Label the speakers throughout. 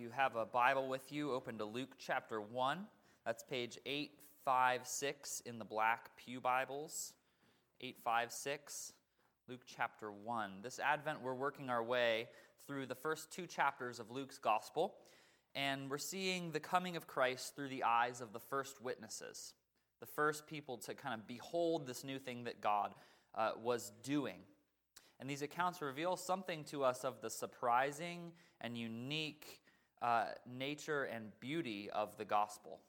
Speaker 1: you have a Bible with you, open to Luke chapter 1. That's page 856 in the black Pew Bibles. 856, Luke chapter 1. This Advent, we're working our way through the first two chapters of Luke's Gospel, and we're seeing the coming of Christ through the eyes of the first witnesses, the first people to kind of behold this new thing that God uh, was doing. And these accounts reveal something to us of the surprising and unique uh, nature and beauty of the gospel.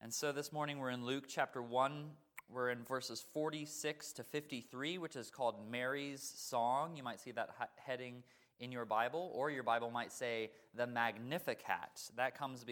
Speaker 1: And so this morning we're in Luke chapter 1. We're in verses 46 to 53, which is called Mary's Song. You might see that heading in your Bible, or your Bible might say the Magnificat. That comes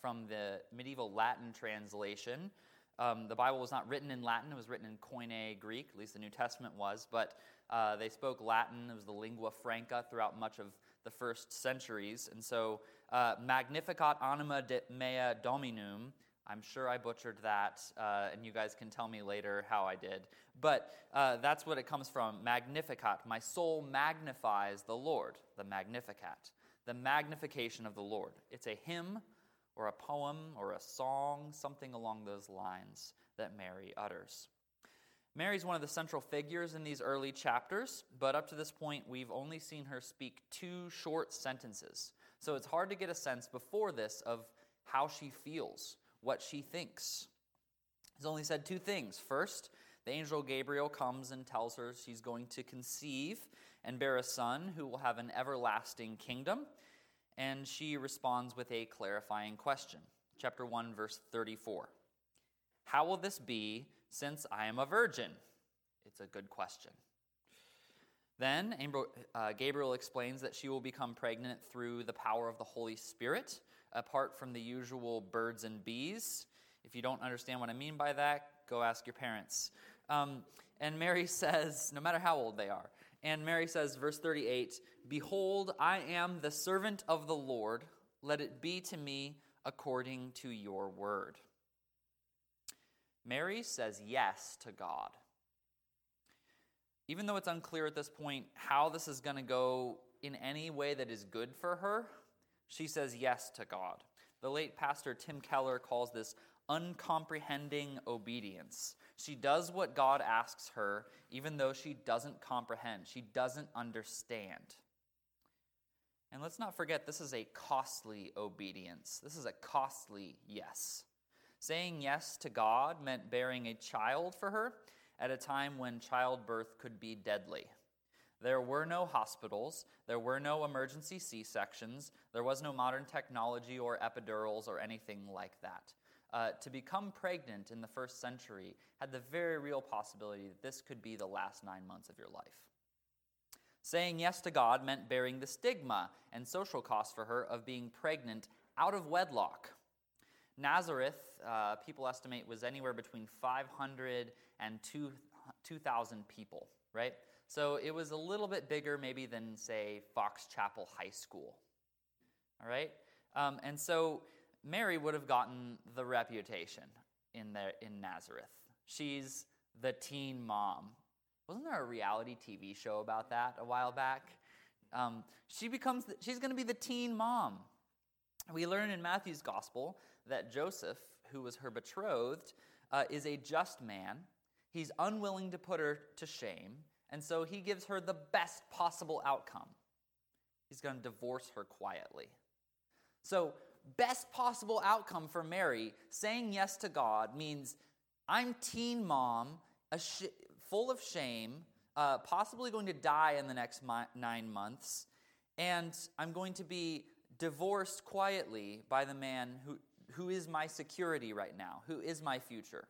Speaker 1: from the medieval Latin translation. Um, the Bible was not written in Latin, it was written in Koine Greek, at least the New Testament was, but uh, they spoke Latin. It was the lingua franca throughout much of the first centuries. And so, uh, Magnificat anima de mea dominum. I'm sure I butchered that, uh, and you guys can tell me later how I did. But uh, that's what it comes from Magnificat. My soul magnifies the Lord, the Magnificat, the magnification of the Lord. It's a hymn or a poem or a song, something along those lines that Mary utters. Mary's one of the central figures in these early chapters, but up to this point, we've only seen her speak two short sentences. So it's hard to get a sense before this of how she feels, what she thinks. He's only said two things. First, the angel Gabriel comes and tells her she's going to conceive and bear a son who will have an everlasting kingdom. And she responds with a clarifying question. Chapter 1, verse 34. How will this be since I am a virgin? It's a good question. Then uh, Gabriel explains that she will become pregnant through the power of the Holy Spirit, apart from the usual birds and bees. If you don't understand what I mean by that, go ask your parents. Um, and Mary says, no matter how old they are, and Mary says, verse 38 Behold, I am the servant of the Lord. Let it be to me according to your word. Mary says yes to God. Even though it's unclear at this point how this is going to go in any way that is good for her, she says yes to God. The late pastor Tim Keller calls this uncomprehending obedience. She does what God asks her, even though she doesn't comprehend, she doesn't understand. And let's not forget, this is a costly obedience. This is a costly yes. Saying yes to God meant bearing a child for her at a time when childbirth could be deadly. There were no hospitals, there were no emergency C sections, there was no modern technology or epidurals or anything like that. Uh, to become pregnant in the first century had the very real possibility that this could be the last nine months of your life. Saying yes to God meant bearing the stigma and social cost for her of being pregnant out of wedlock. Nazareth, uh, people estimate, was anywhere between 500 and 2,000 people, right? So it was a little bit bigger, maybe, than, say, Fox Chapel High School, all right? Um, and so Mary would have gotten the reputation in, the, in Nazareth. She's the teen mom. Wasn't there a reality TV show about that a while back? Um, she becomes, the, she's going to be the teen mom. We learn in Matthew's gospel that Joseph, who was her betrothed, uh, is a just man. He's unwilling to put her to shame, and so he gives her the best possible outcome. He's going to divorce her quietly. So, best possible outcome for Mary, saying yes to God, means I'm teen mom, sh- full of shame, uh, possibly going to die in the next mi- nine months, and I'm going to be divorced quietly by the man who, who is my security right now, who is my future.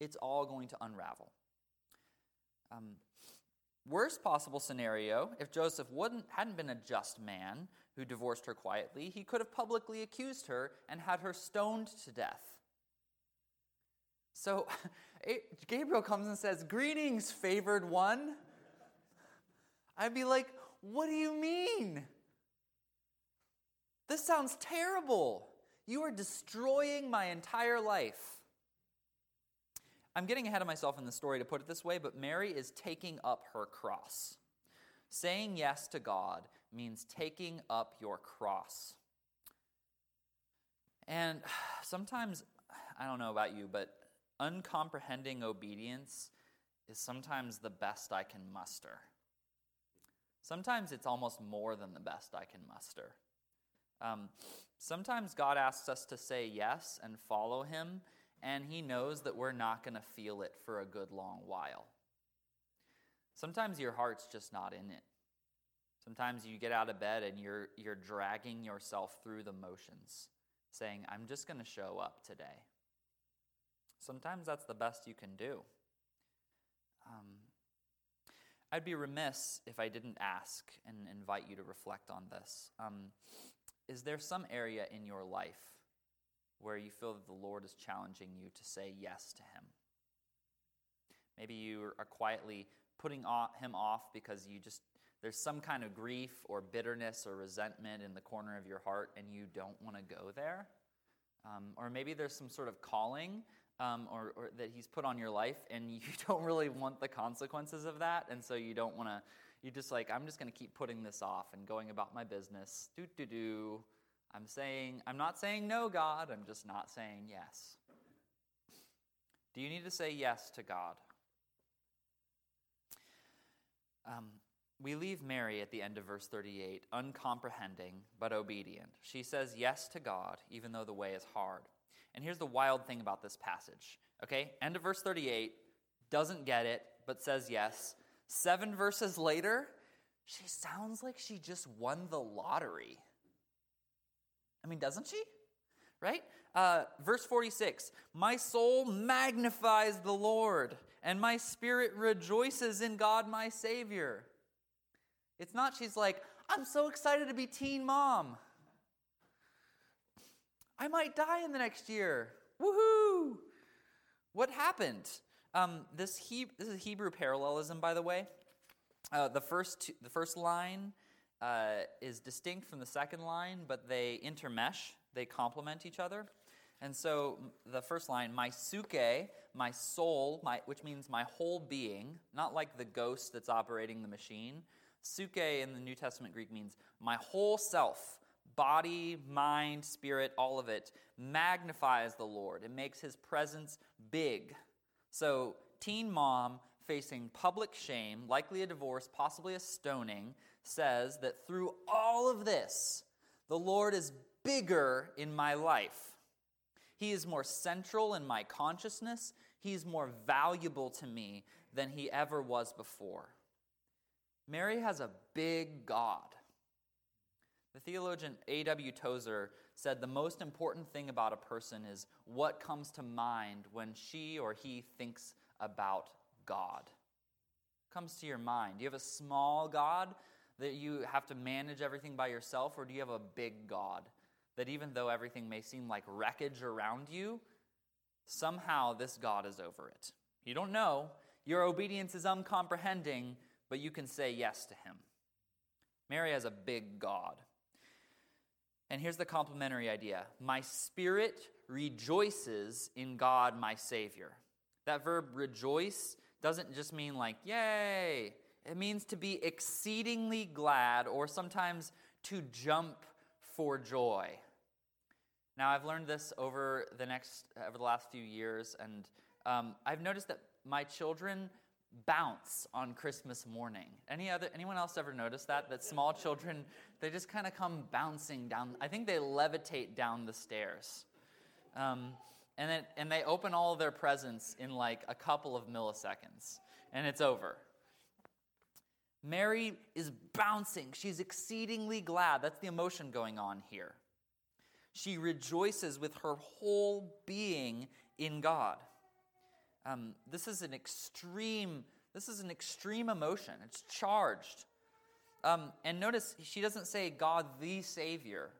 Speaker 1: It's all going to unravel. Um, worst possible scenario, if Joseph wouldn't, hadn't been a just man who divorced her quietly, he could have publicly accused her and had her stoned to death. So Gabriel comes and says, Greetings, favored one. I'd be like, What do you mean? This sounds terrible. You are destroying my entire life. I'm getting ahead of myself in the story to put it this way, but Mary is taking up her cross. Saying yes to God means taking up your cross. And sometimes, I don't know about you, but uncomprehending obedience is sometimes the best I can muster. Sometimes it's almost more than the best I can muster. Um, sometimes God asks us to say yes and follow Him, and He knows that we're not going to feel it for a good long while. Sometimes your heart's just not in it. Sometimes you get out of bed and you're, you're dragging yourself through the motions, saying, I'm just going to show up today. Sometimes that's the best you can do. Um, I'd be remiss if I didn't ask and invite you to reflect on this. Um, is there some area in your life where you feel that the Lord is challenging you to say yes to Him? Maybe you are quietly putting Him off because you just there's some kind of grief or bitterness or resentment in the corner of your heart and you don't want to go there. Um, or maybe there's some sort of calling um, or, or, that he's put on your life and you don't really want the consequences of that. And so you don't want to, you just like, I'm just going to keep putting this off and going about my business. Do, do, do. I'm saying, I'm not saying no, God. I'm just not saying yes. Do you need to say yes to God? Um, we leave Mary at the end of verse 38, uncomprehending but obedient. She says yes to God, even though the way is hard. And here's the wild thing about this passage. Okay, end of verse 38, doesn't get it, but says yes. Seven verses later, she sounds like she just won the lottery. I mean, doesn't she? Right? Uh, verse 46 My soul magnifies the Lord, and my spirit rejoices in God my Savior. It's not she's like, I'm so excited to be teen mom. I might die in the next year. Woohoo! What happened? Um, this, he, this is Hebrew parallelism, by the way. Uh, the, first two, the first line uh, is distinct from the second line, but they intermesh, they complement each other. And so the first line, my suke, my soul, my, which means my whole being, not like the ghost that's operating the machine, Suke in the New Testament Greek means my whole self, body, mind, spirit, all of it, magnifies the Lord. It makes his presence big. So, teen mom facing public shame, likely a divorce, possibly a stoning, says that through all of this, the Lord is bigger in my life. He is more central in my consciousness. He's more valuable to me than he ever was before. Mary has a big God. The theologian A.W. Tozer said the most important thing about a person is what comes to mind when she or he thinks about God. Comes to your mind. Do you have a small God that you have to manage everything by yourself, or do you have a big God that even though everything may seem like wreckage around you, somehow this God is over it? You don't know. Your obedience is uncomprehending, but you can say yes to him. Mary has a big God. And here's the complementary idea My spirit rejoices in God, my Savior. That verb rejoice doesn't just mean like, yay. It means to be exceedingly glad or sometimes to jump for joy. Now, I've learned this over the next, over the last few years, and um, I've noticed that my children bounce on Christmas morning. Any other anyone else ever noticed that that small children they just kind of come bouncing down. I think they levitate down the stairs, um, and then and they open all their presents in like a couple of milliseconds, and it's over. Mary is bouncing. She's exceedingly glad. That's the emotion going on here. She rejoices with her whole being in God. Um, this is an extreme. This is an extreme emotion. It's charged. Um, and notice she doesn't say God the Savior.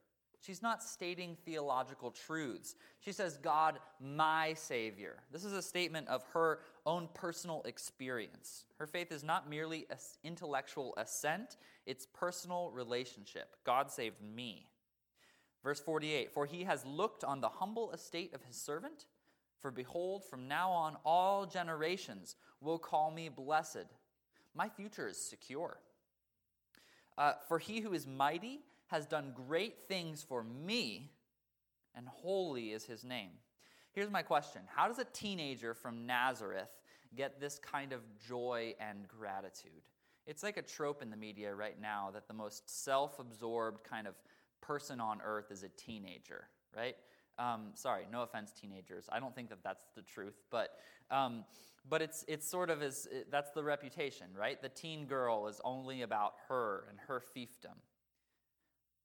Speaker 1: She's not stating theological truths. She says, God, my Savior. This is a statement of her own personal experience. Her faith is not merely an intellectual assent, it's personal relationship. God saved me. Verse 48 For he has looked on the humble estate of his servant. For behold, from now on, all generations will call me blessed. My future is secure. Uh, for he who is mighty has done great things for me, and holy is his name. Here's my question How does a teenager from Nazareth get this kind of joy and gratitude? It's like a trope in the media right now that the most self absorbed kind of person on earth is a teenager, right? Um, sorry, no offense, teenagers. I don't think that that's the truth, but um, but it's it's sort of is it, that's the reputation, right? The teen girl is only about her and her fiefdom.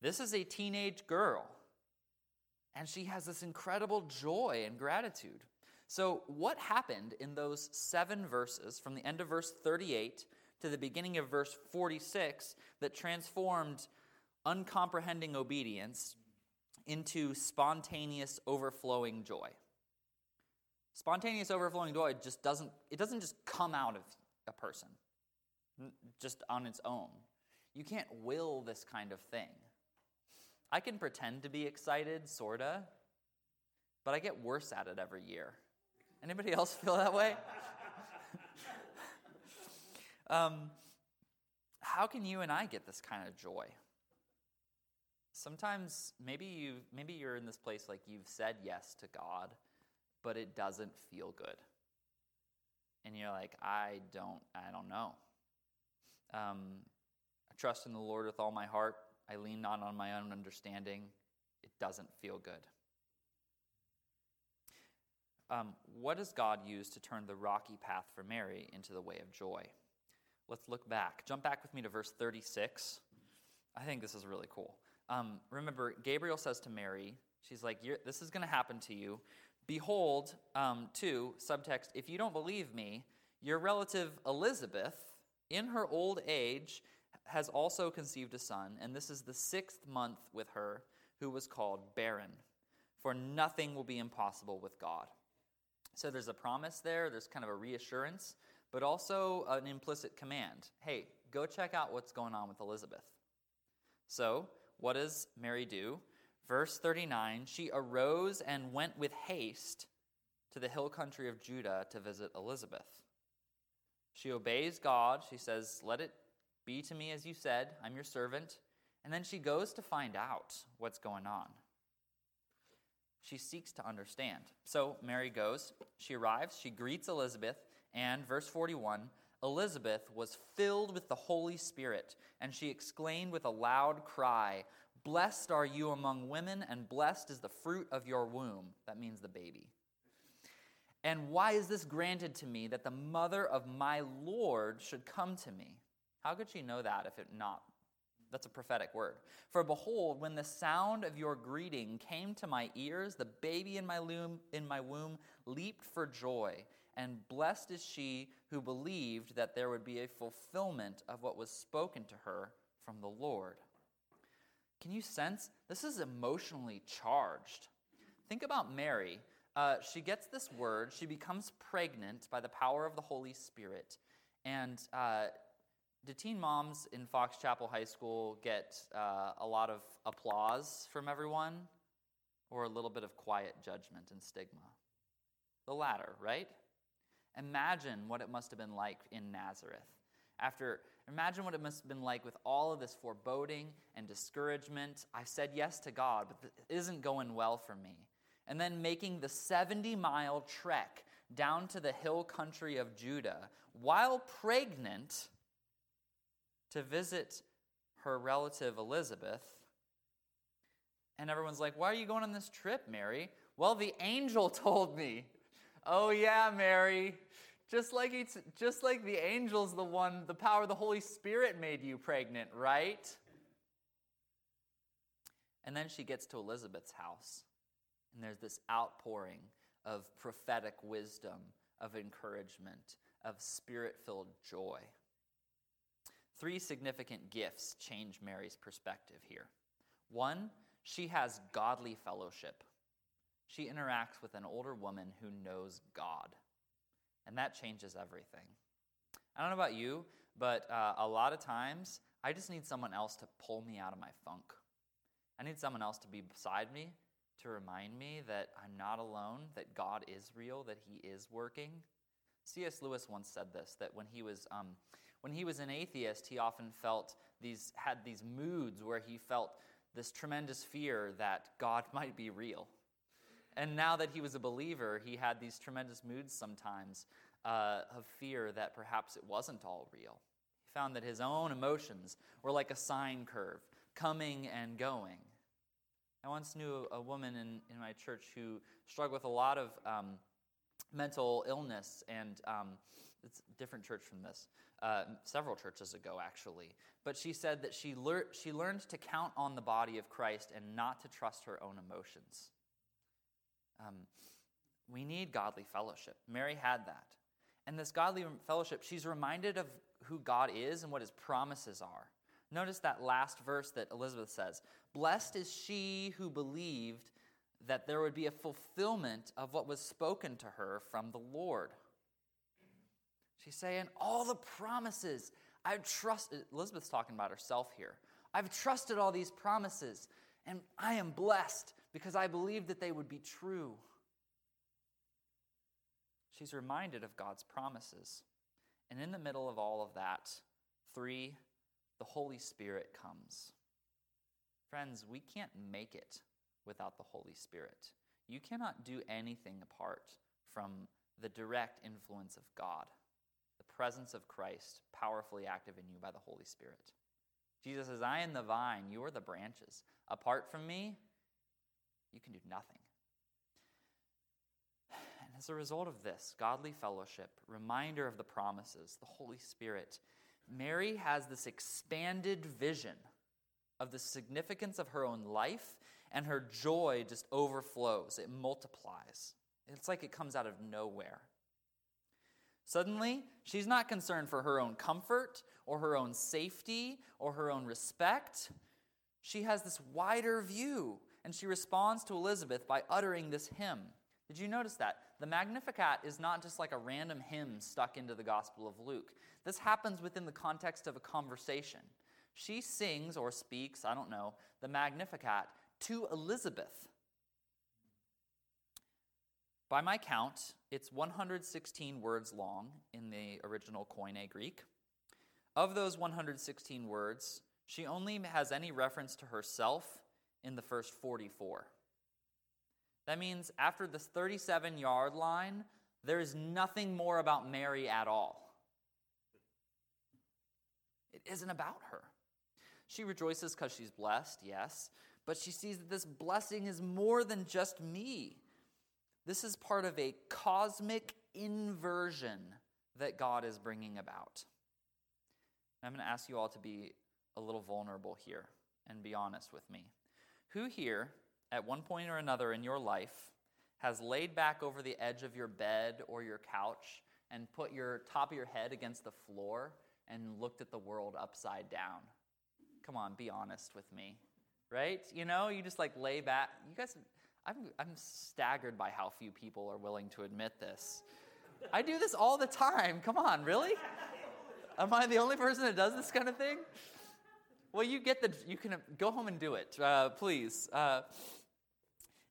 Speaker 1: This is a teenage girl, and she has this incredible joy and gratitude. So, what happened in those seven verses, from the end of verse 38 to the beginning of verse 46, that transformed uncomprehending obedience into spontaneous overflowing joy? Spontaneous overflowing joy just doesn't it doesn't just come out of a person just on its own. You can't will this kind of thing. I can pretend to be excited, sorta, but I get worse at it every year. Anybody else feel that way? um, how can you and I get this kind of joy? Sometimes maybe you maybe you're in this place like you've said yes to God, but it doesn't feel good. And you're like, I don't I don't know. Um, I trust in the Lord with all my heart. I lean not on my own understanding. It doesn't feel good. Um, what does God use to turn the rocky path for Mary into the way of joy? Let's look back. Jump back with me to verse 36. I think this is really cool. Um, remember, Gabriel says to Mary, she's like, This is going to happen to you. Behold, um, two, subtext, if you don't believe me, your relative Elizabeth, in her old age, has also conceived a son, and this is the sixth month with her, who was called barren. For nothing will be impossible with God. So there's a promise there, there's kind of a reassurance, but also an implicit command hey, go check out what's going on with Elizabeth. So, what does Mary do? Verse 39 She arose and went with haste to the hill country of Judah to visit Elizabeth. She obeys God. She says, Let it be to me as you said. I'm your servant. And then she goes to find out what's going on. She seeks to understand. So Mary goes. She arrives. She greets Elizabeth. And verse 41 Elizabeth was filled with the Holy Spirit, and she exclaimed with a loud cry, Blessed are you among women, and blessed is the fruit of your womb. That means the baby. And why is this granted to me that the mother of my Lord should come to me? How could she know that if it not? That's a prophetic word. For behold, when the sound of your greeting came to my ears, the baby in my, loom, in my womb leaped for joy. And blessed is she who believed that there would be a fulfillment of what was spoken to her from the Lord. Can you sense? This is emotionally charged. Think about Mary. Uh, she gets this word, she becomes pregnant by the power of the Holy Spirit, and uh, do teen moms in Fox Chapel High School get uh, a lot of applause from everyone or a little bit of quiet judgment and stigma? The latter, right? Imagine what it must have been like in Nazareth. After imagine what it must have been like with all of this foreboding and discouragement. I said yes to God, but it isn't going well for me. And then making the 70 mile trek down to the hill country of Judah while pregnant to visit her relative Elizabeth. And everyone's like, Why are you going on this trip, Mary? Well, the angel told me. Oh, yeah, Mary. Just like, it's, just like the angel's the one, the power of the Holy Spirit made you pregnant, right? And then she gets to Elizabeth's house, and there's this outpouring of prophetic wisdom, of encouragement, of spirit filled joy. Three significant gifts change Mary's perspective here. One, she has godly fellowship. She interacts with an older woman who knows God, and that changes everything. I don't know about you, but uh, a lot of times I just need someone else to pull me out of my funk. I need someone else to be beside me to remind me that I'm not alone, that God is real, that He is working. C.S. Lewis once said this that when he was um, when he was an atheist, he often felt these had these moods where he felt this tremendous fear that God might be real. And now that he was a believer, he had these tremendous moods sometimes uh, of fear that perhaps it wasn't all real. He found that his own emotions were like a sine curve, coming and going. I once knew a woman in, in my church who struggled with a lot of um, mental illness, and um, it's a different church from this, uh, several churches ago, actually. But she said that she, lear- she learned to count on the body of Christ and not to trust her own emotions. Um, we need godly fellowship. Mary had that. And this godly fellowship, she's reminded of who God is and what his promises are. Notice that last verse that Elizabeth says Blessed is she who believed that there would be a fulfillment of what was spoken to her from the Lord. She's saying, All the promises I've trusted, Elizabeth's talking about herself here. I've trusted all these promises, and I am blessed because I believed that they would be true. She's reminded of God's promises. And in the middle of all of that, three, the Holy Spirit comes. Friends, we can't make it without the Holy Spirit. You cannot do anything apart from the direct influence of God, the presence of Christ powerfully active in you by the Holy Spirit. Jesus says, I am the vine, you are the branches. Apart from me, you can do nothing. And as a result of this, godly fellowship, reminder of the promises, the Holy Spirit, Mary has this expanded vision of the significance of her own life, and her joy just overflows. It multiplies. It's like it comes out of nowhere. Suddenly, she's not concerned for her own comfort or her own safety or her own respect. She has this wider view, and she responds to Elizabeth by uttering this hymn. Did you notice that? The Magnificat is not just like a random hymn stuck into the Gospel of Luke. This happens within the context of a conversation. She sings or speaks, I don't know, the Magnificat to Elizabeth. By my count, it's 116 words long in the original Koine Greek. Of those 116 words, she only has any reference to herself in the first 44. That means after the 37 yard line, there is nothing more about Mary at all. It isn't about her. She rejoices because she's blessed, yes, but she sees that this blessing is more than just me. This is part of a cosmic inversion that God is bringing about. I'm going to ask you all to be a little vulnerable here and be honest with me. Who here, at one point or another in your life, has laid back over the edge of your bed or your couch and put your top of your head against the floor and looked at the world upside down? Come on, be honest with me. Right? You know, you just like lay back. You guys, I'm, I'm staggered by how few people are willing to admit this. I do this all the time. Come on, really? Am I the only person that does this kind of thing? Well, you get the, you can go home and do it, uh, please. Uh,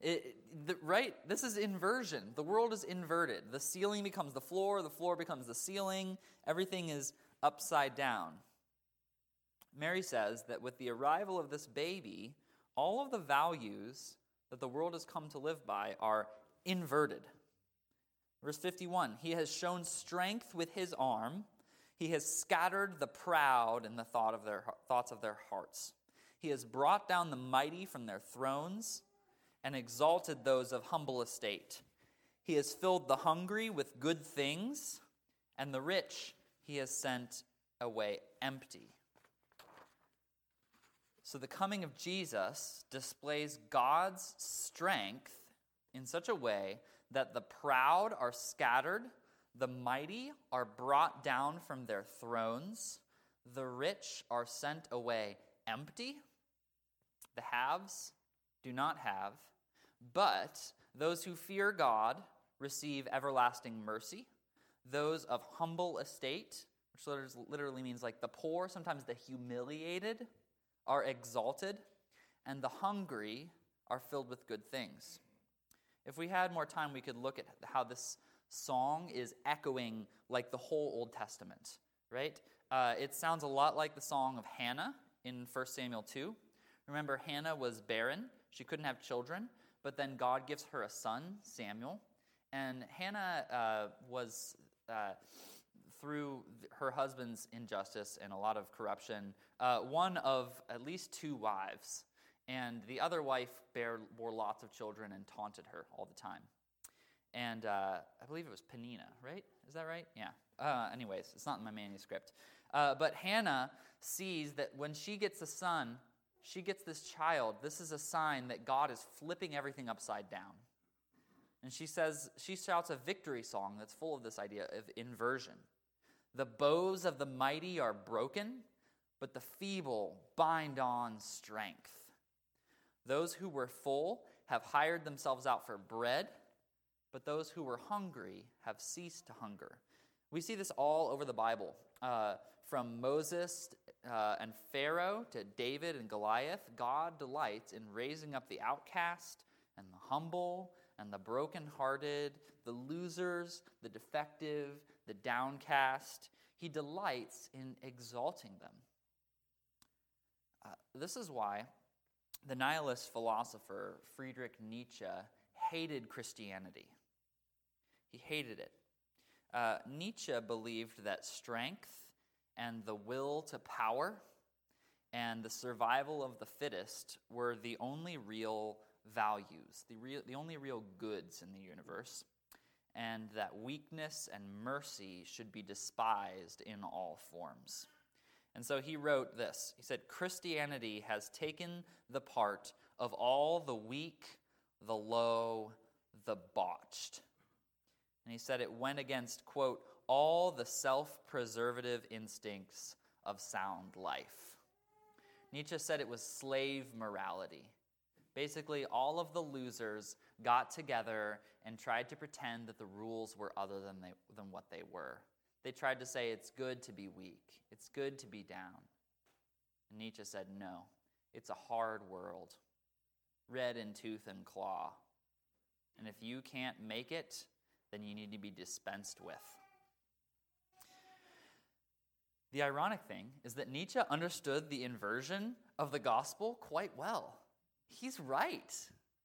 Speaker 1: it, the, right? This is inversion. The world is inverted. The ceiling becomes the floor, the floor becomes the ceiling. Everything is upside down. Mary says that with the arrival of this baby, all of the values that the world has come to live by are inverted. Verse 51 He has shown strength with his arm, he has scattered the proud in the thought of their, thoughts of their hearts. He has brought down the mighty from their thrones and exalted those of humble estate. He has filled the hungry with good things, and the rich he has sent away empty. So the coming of Jesus displays God's strength in such a way that the proud are scattered, the mighty are brought down from their thrones, the rich are sent away empty, the haves do not have, but those who fear God receive everlasting mercy. Those of humble estate, which literally means like the poor, sometimes the humiliated, are exalted, and the hungry are filled with good things. If we had more time, we could look at how this song is echoing like the whole Old Testament, right? Uh, it sounds a lot like the song of Hannah in 1 Samuel 2. Remember, Hannah was barren, she couldn't have children, but then God gives her a son, Samuel. And Hannah uh, was, uh, through her husband's injustice and a lot of corruption, uh, one of at least two wives. And the other wife bore lots of children and taunted her all the time. And uh, I believe it was Peninnah, right? Is that right? Yeah. Uh, anyways, it's not in my manuscript. Uh, but Hannah sees that when she gets a son, she gets this child. This is a sign that God is flipping everything upside down. And she says, she shouts a victory song that's full of this idea of inversion. The bows of the mighty are broken, but the feeble bind on strength. Those who were full have hired themselves out for bread, but those who were hungry have ceased to hunger. We see this all over the Bible, uh, from Moses uh, and Pharaoh to David and Goliath. God delights in raising up the outcast and the humble and the brokenhearted, the losers, the defective, the downcast. He delights in exalting them. Uh, this is why the nihilist philosopher Friedrich Nietzsche hated Christianity. He hated it. Uh, Nietzsche believed that strength and the will to power and the survival of the fittest were the only real values, the, real, the only real goods in the universe, and that weakness and mercy should be despised in all forms. And so he wrote this He said, Christianity has taken the part of all the weak, the low, the botched. And he said it went against, quote, all the self preservative instincts of sound life. Nietzsche said it was slave morality. Basically, all of the losers got together and tried to pretend that the rules were other than, they, than what they were. They tried to say it's good to be weak, it's good to be down. And Nietzsche said, no, it's a hard world, red in tooth and claw. And if you can't make it, then you need to be dispensed with. The ironic thing is that Nietzsche understood the inversion of the gospel quite well. He's right,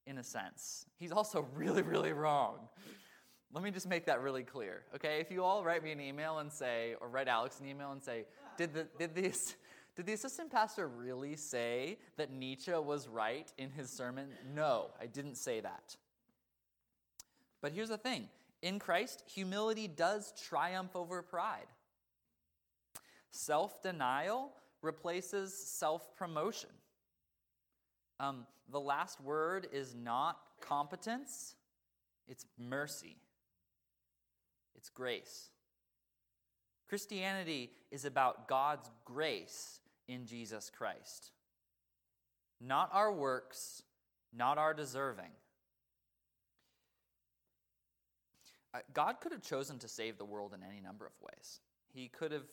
Speaker 1: in a sense. He's also really, really wrong. Let me just make that really clear, okay? If you all write me an email and say, or write Alex an email and say, did the, did this, did the assistant pastor really say that Nietzsche was right in his sermon? No, I didn't say that. But here's the thing in Christ, humility does triumph over pride. Self denial replaces self promotion. Um, the last word is not competence, it's mercy. It's grace. Christianity is about God's grace in Jesus Christ. Not our works, not our deserving. Uh, God could have chosen to save the world in any number of ways. He could have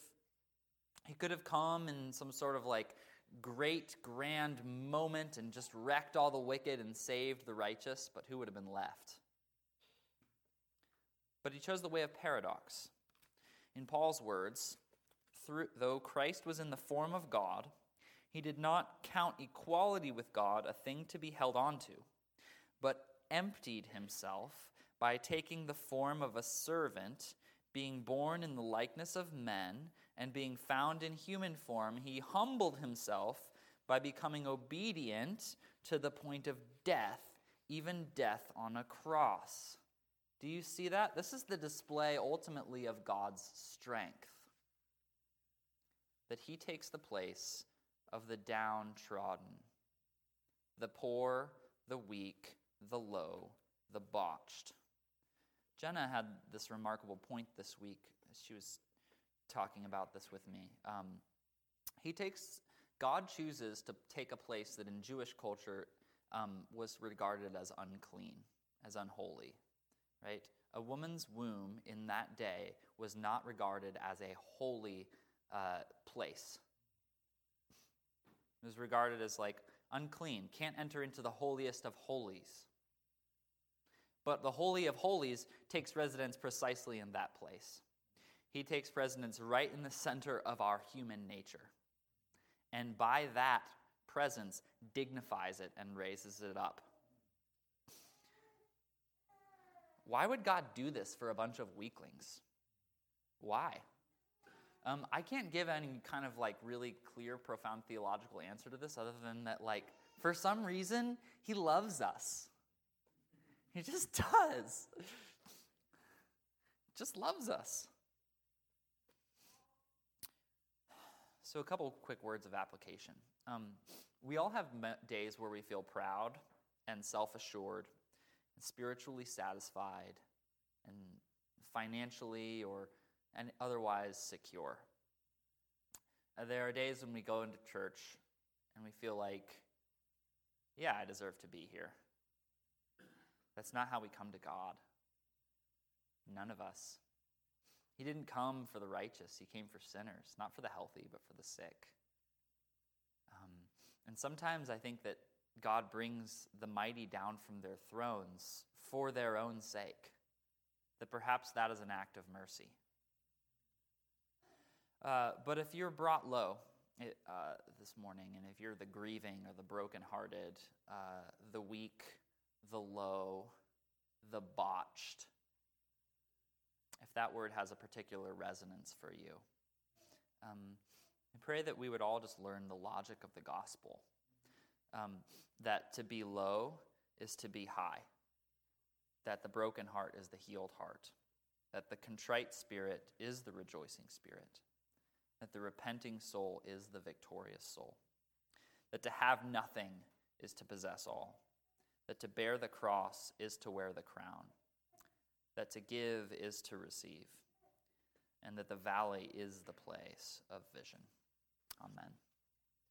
Speaker 1: he could have come in some sort of like great grand moment and just wrecked all the wicked and saved the righteous, but who would have been left? But he chose the way of paradox. In Paul's words, though Christ was in the form of God, he did not count equality with God a thing to be held onto, but emptied himself by taking the form of a servant, being born in the likeness of men, and being found in human form, he humbled himself by becoming obedient to the point of death, even death on a cross. Do you see that? This is the display ultimately of God's strength. That he takes the place of the downtrodden, the poor, the weak, the low, the botched. Jenna had this remarkable point this week. She was talking about this with me. Um, he takes, God chooses to take a place that in Jewish culture um, was regarded as unclean, as unholy right? A woman's womb in that day was not regarded as a holy uh, place. It was regarded as like unclean, can't enter into the holiest of holies. But the Holy of Holies takes residence precisely in that place. He takes residence right in the center of our human nature. And by that presence, dignifies it and raises it up. Why would God do this for a bunch of weaklings? Why? Um, I can't give any kind of like really clear, profound theological answer to this other than that, like, for some reason, He loves us. He just does. Just loves us. So, a couple quick words of application. Um, we all have days where we feel proud and self assured and spiritually satisfied and financially or and otherwise secure. Uh, there are days when we go into church and we feel like, yeah, I deserve to be here. That's not how we come to God. None of us. He didn't come for the righteous, He came for sinners, not for the healthy, but for the sick. Um, and sometimes I think that God brings the mighty down from their thrones for their own sake, that perhaps that is an act of mercy. Uh, but if you're brought low it, uh, this morning, and if you're the grieving or the brokenhearted, uh, the weak, the low, the botched, if that word has a particular resonance for you, um, I pray that we would all just learn the logic of the gospel. Um, that to be low is to be high, that the broken heart is the healed heart, that the contrite spirit is the rejoicing spirit that the repenting soul is the victorious soul, that to have nothing is to possess all, that to bear the cross is to wear the crown, that to give is to receive, and that the valley is the place of vision. Amen.